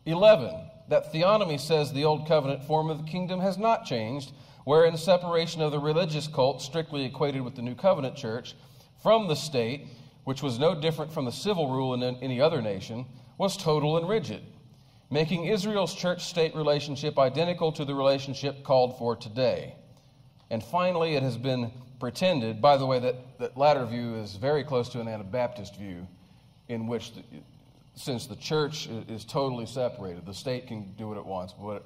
11. That theonomy says the Old Covenant form of the kingdom has not changed, wherein separation of the religious cult, strictly equated with the New Covenant church, from the state, which was no different from the civil rule in any other nation, was total and rigid, making Israel's church state relationship identical to the relationship called for today. And finally, it has been pretended, by the way, that, that latter view is very close to an Anabaptist view in which, the, since the church is totally separated, the state can do what it wants. But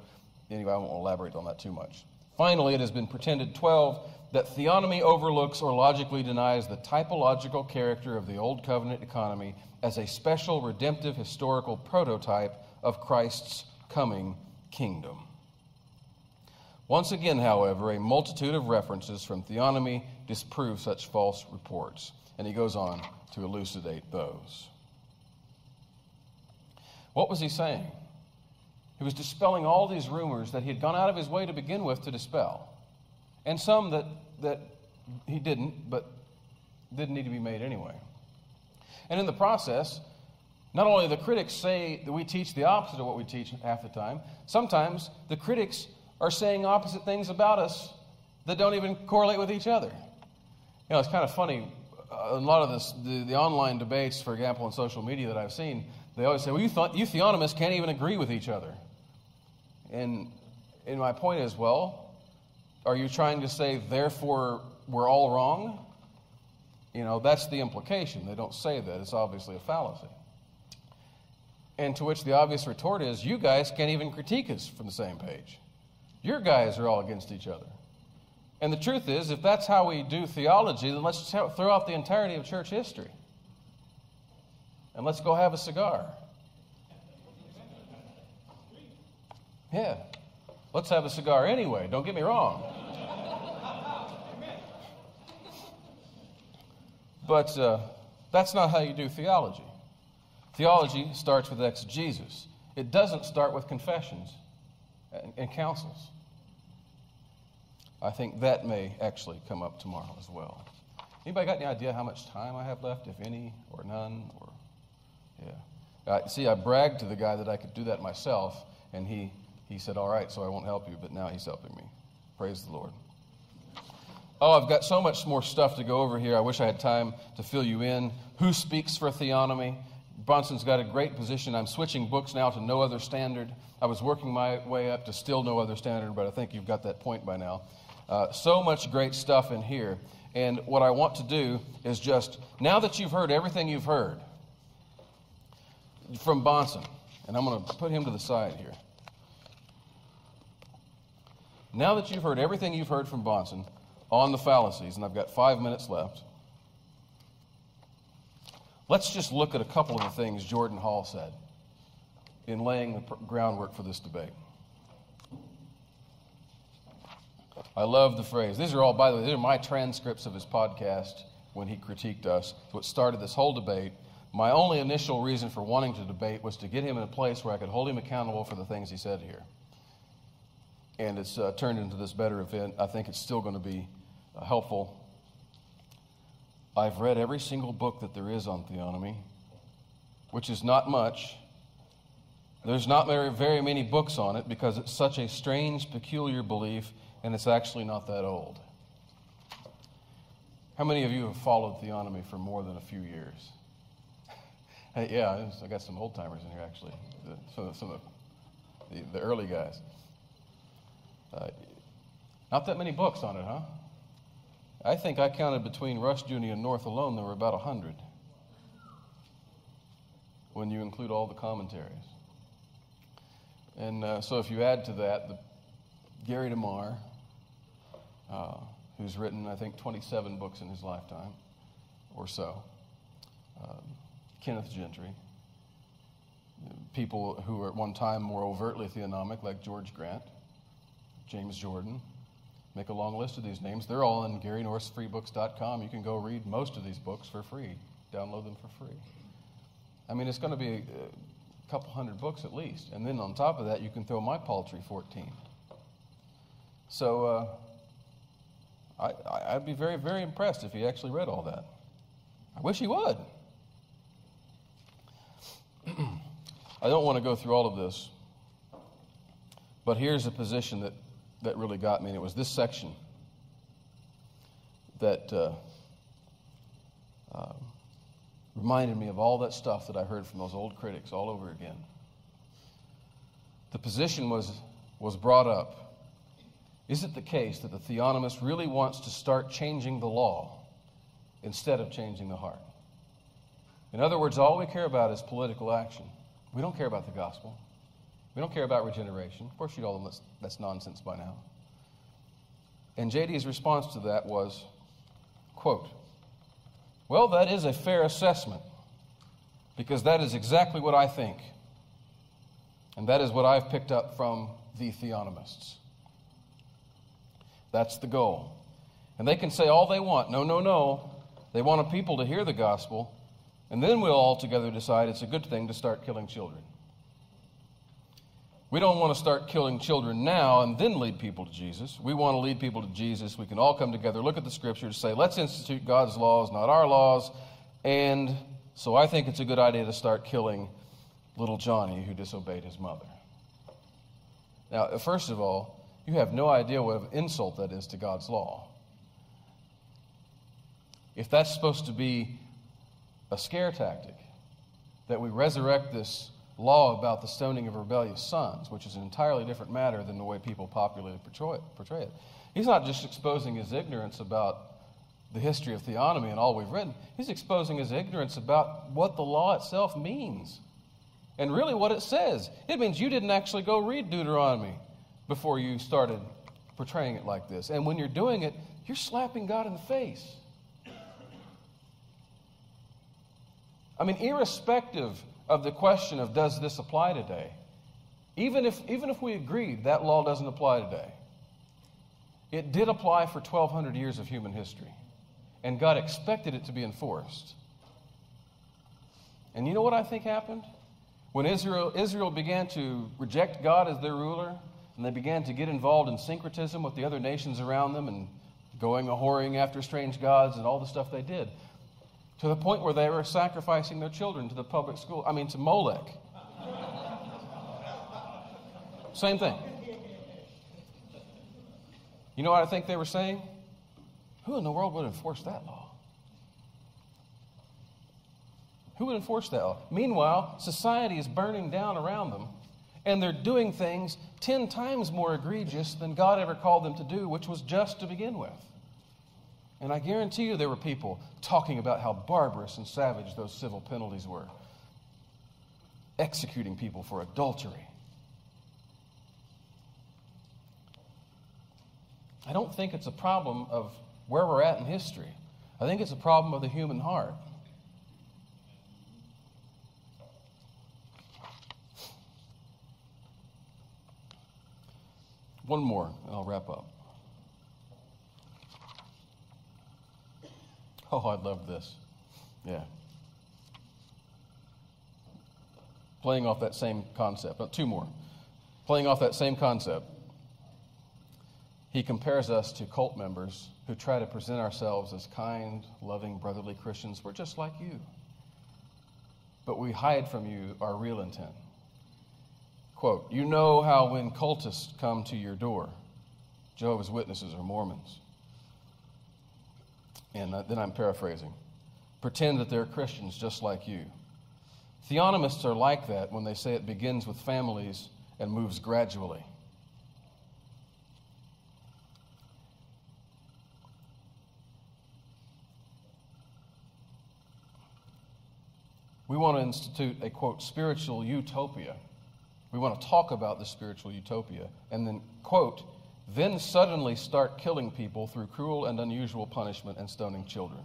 anyway, I won't elaborate on that too much. Finally, it has been pretended 12 that theonomy overlooks or logically denies the typological character of the Old Covenant economy as a special redemptive historical prototype of Christ's coming kingdom. Once again, however, a multitude of references from theonomy disprove such false reports. And he goes on to elucidate those. What was he saying? He was dispelling all these rumors that he had gone out of his way to begin with to dispel, and some that, that he didn't, but didn't need to be made anyway. And in the process, not only the critics say that we teach the opposite of what we teach half the time, sometimes the critics are saying opposite things about us that don't even correlate with each other. You know, it's kind of funny. Uh, a lot of this, the, the online debates, for example, on social media that I've seen, they always say, well, you, th- you theonomists can't even agree with each other. And, and my point is, well, are you trying to say, therefore, we're all wrong? You know, that's the implication. They don't say that. It's obviously a fallacy. And to which the obvious retort is, you guys can't even critique us from the same page. Your guys are all against each other. And the truth is, if that's how we do theology, then let's throw out the entirety of church history. And let's go have a cigar. Yeah. Let's have a cigar anyway, don't get me wrong. But uh, that's not how you do theology. Theology starts with exegesis, it doesn't start with confessions and, and councils. I think that may actually come up tomorrow as well. Anybody got any idea how much time I have left, if any, or none? Or yeah. Uh, see, I bragged to the guy that I could do that myself, and he he said, All right, so I won't help you, but now he's helping me. Praise the Lord. Oh, I've got so much more stuff to go over here. I wish I had time to fill you in. Who speaks for theonomy? Bahnsen's got a great position. I'm switching books now to No Other Standard. I was working my way up to still No Other Standard, but I think you've got that point by now. Uh, so much great stuff in here. And what I want to do is just, now that you've heard everything you've heard from Bahnsen, and I'm going to put him to the side here. Now that you've heard everything you've heard from Bahnsen on the fallacies, and I've got five minutes left, let's just look at a couple of the things Jordan Hall said in laying the groundwork for this debate. I love the phrase. These are all, by the way, these are my transcripts of his podcast when he critiqued us. What started this whole debate. My only initial reason for wanting to debate was to get him in a place where I could hold him accountable for the things he said here and it's uh, turned into this better event. I think it's still going to be uh, helpful. I've read every single book that there is on theonomy, which is not much. There's not very, very many books on it because it's such a strange, peculiar belief, and it's actually not that old. How many of you have followed theonomy for more than a few years? Yeah, I got some old timers in here actually, some, some of the, the early guys. Uh, not that many books on it, huh? I think I counted between Rushdoony and North alone, there were about 100 when you include all the commentaries. And uh, so if you add to that the, Gary DeMar, uh, who's written, I think, 27 books in his lifetime or so, um, Kenneth Gentry, people who were at one time more overtly theonomic, like George Grant. James Jordan. Make a long list of these names. They're all in GaryNorthFreeBooks.com. You can go read most of these books for free, download them for free. I mean, it's going to be a couple hundred books at least. And then on top of that, you can throw my paltry 14. So uh, I, I'd be very, very impressed if he actually read all that. I wish he would. I don't want to go through all of this, but here's a position that that really got me, and it was this section that uh, uh, reminded me of all that stuff that I heard from those old critics all over again. The position was, was brought up Is it the case that the theonomist really wants to start changing the law instead of changing the heart? In other words, all we care about is political action. We don't care about the gospel. We don't care about regeneration. Of course, you know that's, that's nonsense by now. And JD's response to that was, quote, Well, that is a fair assessment because that is exactly what I think. And that is what I've picked up from the theonomists. That's the goal. And they can say all they want. No, no, no. They want a people to hear the gospel, and then we'll all together decide it's a good thing to start killing children. We don't want to start killing children now and then lead people to Jesus. We want to lead people to Jesus. We can all come together, look at the scriptures, say, let's institute God's laws, not our laws. And so I think it's a good idea to start killing little Johnny who disobeyed his mother. Now, uh, first of all, you have no idea what an insult that is to God's law. If that's supposed to be a scare tactic, that we resurrect this law about the stoning of rebellious sons, which is an entirely different matter than the way people popularly portray it. Portray it. He's not just exposing his ignorance about the history of theonomy and all we've written, he's exposing his ignorance about what the law itself means and really what it says. It means you didn't actually go read Deuteronomy before you started portraying it like this. And when you're doing it, you're slapping God in the face. I mean, irrespective of the question of does this apply today, even if, even if we agreed that law doesn't apply today, it did apply for 1,200 years of human history. And God expected it to be enforced. And you know what I think happened? When Israel, Israel began to reject God as their ruler, and they began to get involved in syncretism with the other nations around them and going a whoring after strange gods and all the stuff they did, to the point where they were sacrificing their children to the public school, I mean, to Molech. Same thing. You know what I think they were saying? Who in the world would enforce that law? Who would enforce that law? Meanwhile, society is burning down around them, and they're doing things 10 times more egregious than God ever called them to do, which was just to begin with. And I guarantee you there were people talking about how barbarous and savage those civil penalties were, executing people for adultery. I don't think it's a problem of where we're at in history. I think it's a problem of the human heart. One more, and I'll wrap up. Oh, I love this. Yeah. Playing off that same concept. But two more. Playing off that same concept. He compares us to cult members who try to present ourselves as kind, loving, brotherly Christians. We're just like you. But we hide from you our real intent. Quote, you know how when cultists come to your door, Jehovah's Witnesses or Mormons, and uh, then I'm paraphrasing, pretend that they're Christians just like you. Theonomists are like that when they say it begins with families and moves gradually. We want to institute a quote spiritual utopia. We want to talk about the spiritual utopia and then quote then suddenly start killing people through cruel and unusual punishment and stoning children.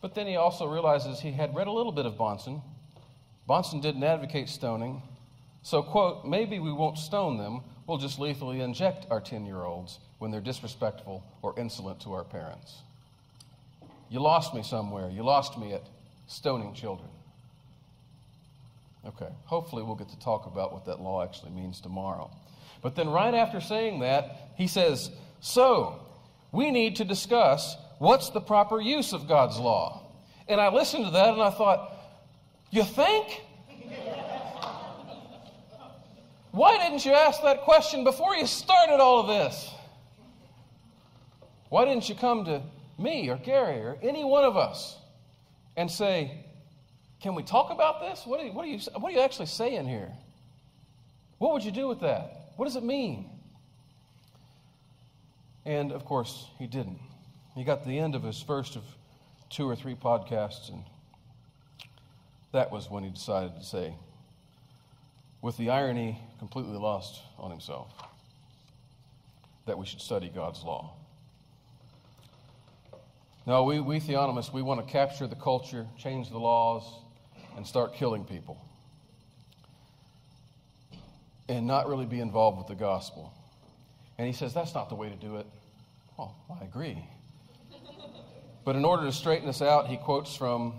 But then he also realizes he had read a little bit of Bahnsen. Bahnsen didn't advocate stoning. So, quote, maybe we won't stone them, we'll just lethally inject our 10 year olds when they're disrespectful or insolent to our parents. You lost me somewhere. You lost me at stoning children. Okay, hopefully we'll get to talk about what that law actually means tomorrow. But then, right after saying that, he says, So, we need to discuss what's the proper use of God's law. And I listened to that and I thought, You think? Why didn't you ask that question before you started all of this? Why didn't you come to me or Gary or any one of us and say, can we talk about this? What do, you, what, do you, what do you actually saying here? What would you do with that? What does it mean? And of course, he didn't. He got to the end of his first of two or three podcasts, and that was when he decided to say, with the irony completely lost on himself, that we should study God's law. No, we, we theonomists, we want to capture the culture, change the laws, and start killing people. and not really be involved with the gospel. And he says, That's not the way to do it. Well, I agree. But in order to straighten this out, he quotes from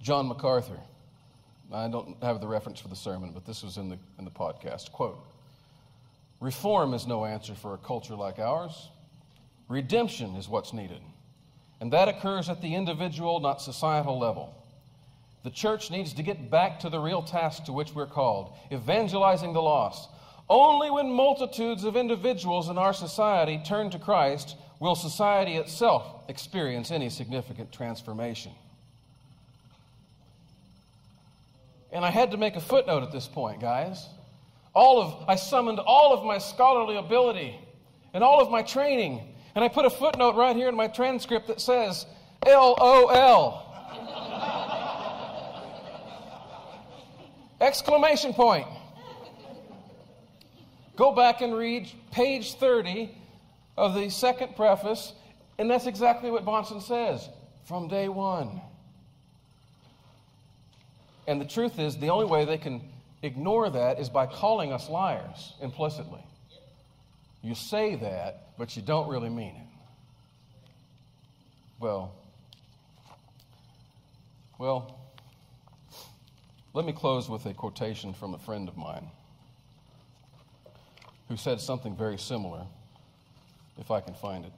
John MacArthur. I don't have the reference for the sermon, but this was in the, in the podcast. Quote Reform is no answer for a culture like ours. Redemption is what's needed. And that occurs at the individual, not societal level. The church needs to get back to the real task to which we're called evangelizing the lost. Only when multitudes of individuals in our society turn to Christ will society itself experience any significant transformation. And I had to make a footnote at this point, guys. All of I summoned all of my scholarly ability and all of my training, and I put a footnote right here in my transcript that says LOL. Exclamation point. Go back and read page 30 of the second preface, and that's exactly what Bahnsen says from day one. And the truth is, the only way they can ignore that is by calling us liars implicitly. You say that, but you don't really mean it. Well, well, let me close with a quotation from a friend of mine who said something very similar, if I can find it.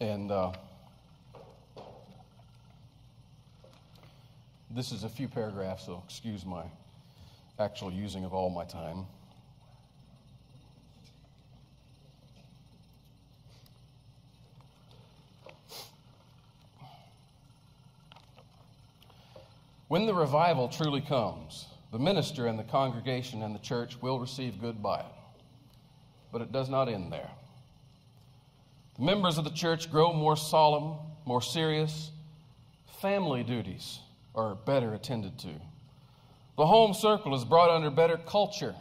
And uh, this is a few paragraphs, so excuse my actual using of all my time. When the revival truly comes, the minister and the congregation and the church will receive good by it. But it does not end there. The members of the church grow more solemn, more serious. Family duties are better attended to. The home circle is brought under better culture.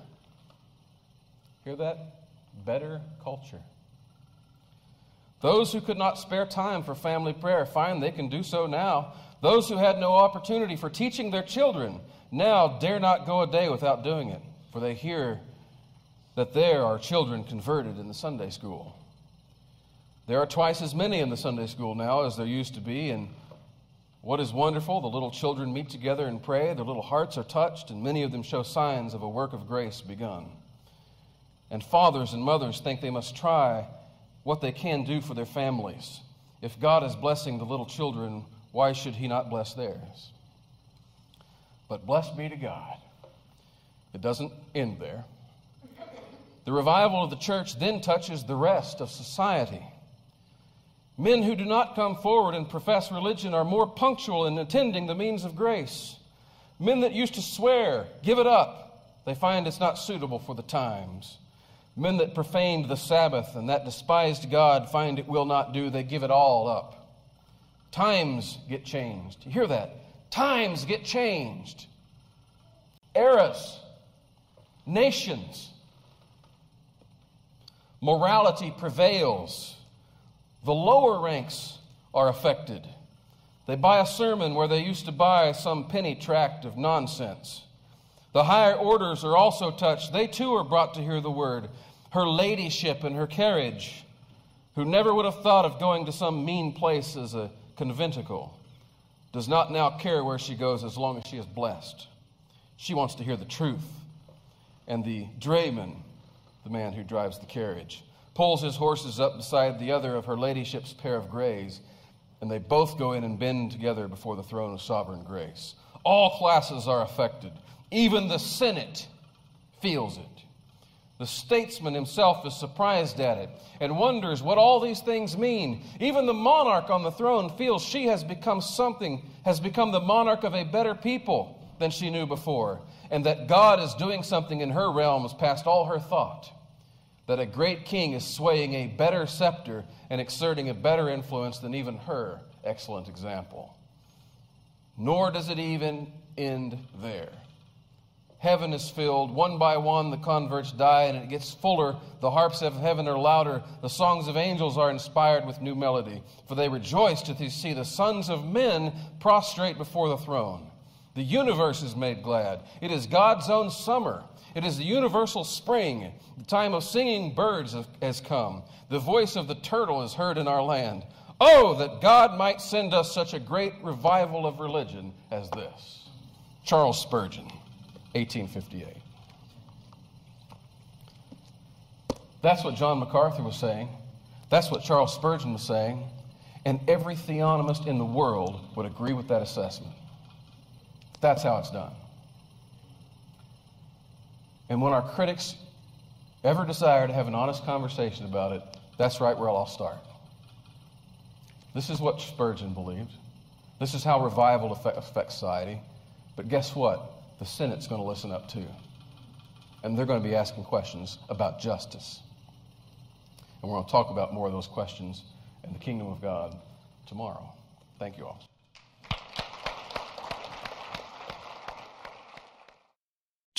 Hear that? Better culture. Those who could not spare time for family prayer find they can do so now those who had no opportunity for teaching their children now dare not go a day without doing it, for they hear that there are children converted in the Sunday school. There are twice as many in the Sunday school now as there used to be, and what is wonderful, the little children meet together and pray, their little hearts are touched, and many of them show signs of a work of grace begun. And fathers and mothers think they must try what they can do for their families. If God is blessing the little children why should he not bless theirs? But blessed be to God. It doesn't end there. The revival of the church then touches the rest of society. Men who do not come forward and profess religion are more punctual in attending the means of grace. Men that used to swear, give it up, they find it's not suitable for the times. Men that profaned the Sabbath and that despised God find it will not do, they give it all up. Times get changed. You hear that? Times get changed. Eras, nations, morality prevails. The lower ranks are affected. They buy a sermon where they used to buy some penny tract of nonsense. The higher orders are also touched. They too are brought to hear the word. Her ladyship and her carriage, who never would have thought of going to some mean place as a conventicle does not now care where she goes as long as she is blessed. She wants to hear the truth. And the drayman, the man who drives the carriage, pulls his horses up beside the other of her ladyship's pair of grays, and they both go in and bend together before the throne of sovereign grace. All classes are affected. Even the Senate feels it. The statesman himself is surprised at it and wonders what all these things mean. Even the monarch on the throne feels she has become something, has become the monarch of a better people than she knew before, and that God is doing something in her realms past all her thought. That a great king is swaying a better scepter and exerting a better influence than even her excellent example. Nor does it even end there. Heaven is filled. One by one, the converts die, and it gets fuller. The harps of heaven are louder. The songs of angels are inspired with new melody. For they rejoice to see the sons of men prostrate before the throne. The universe is made glad. It is God's own summer. It is the universal spring. The time of singing birds has come. The voice of the turtle is heard in our land. Oh, that God might send us such a great revival of religion as this. Charles Spurgeon. 1858. That's what John MacArthur was saying. That's what Charles Spurgeon was saying. And every theonomist in the world would agree with that assessment. That's how it's done. And when our critics ever desire to have an honest conversation about it, that's right where I'll start. This is what Spurgeon believed. This is how revival affects society. But guess what? the Senate's going to listen up too. And they're going to be asking questions about justice. And we're going to talk about more of those questions in the kingdom of God tomorrow. Thank you all.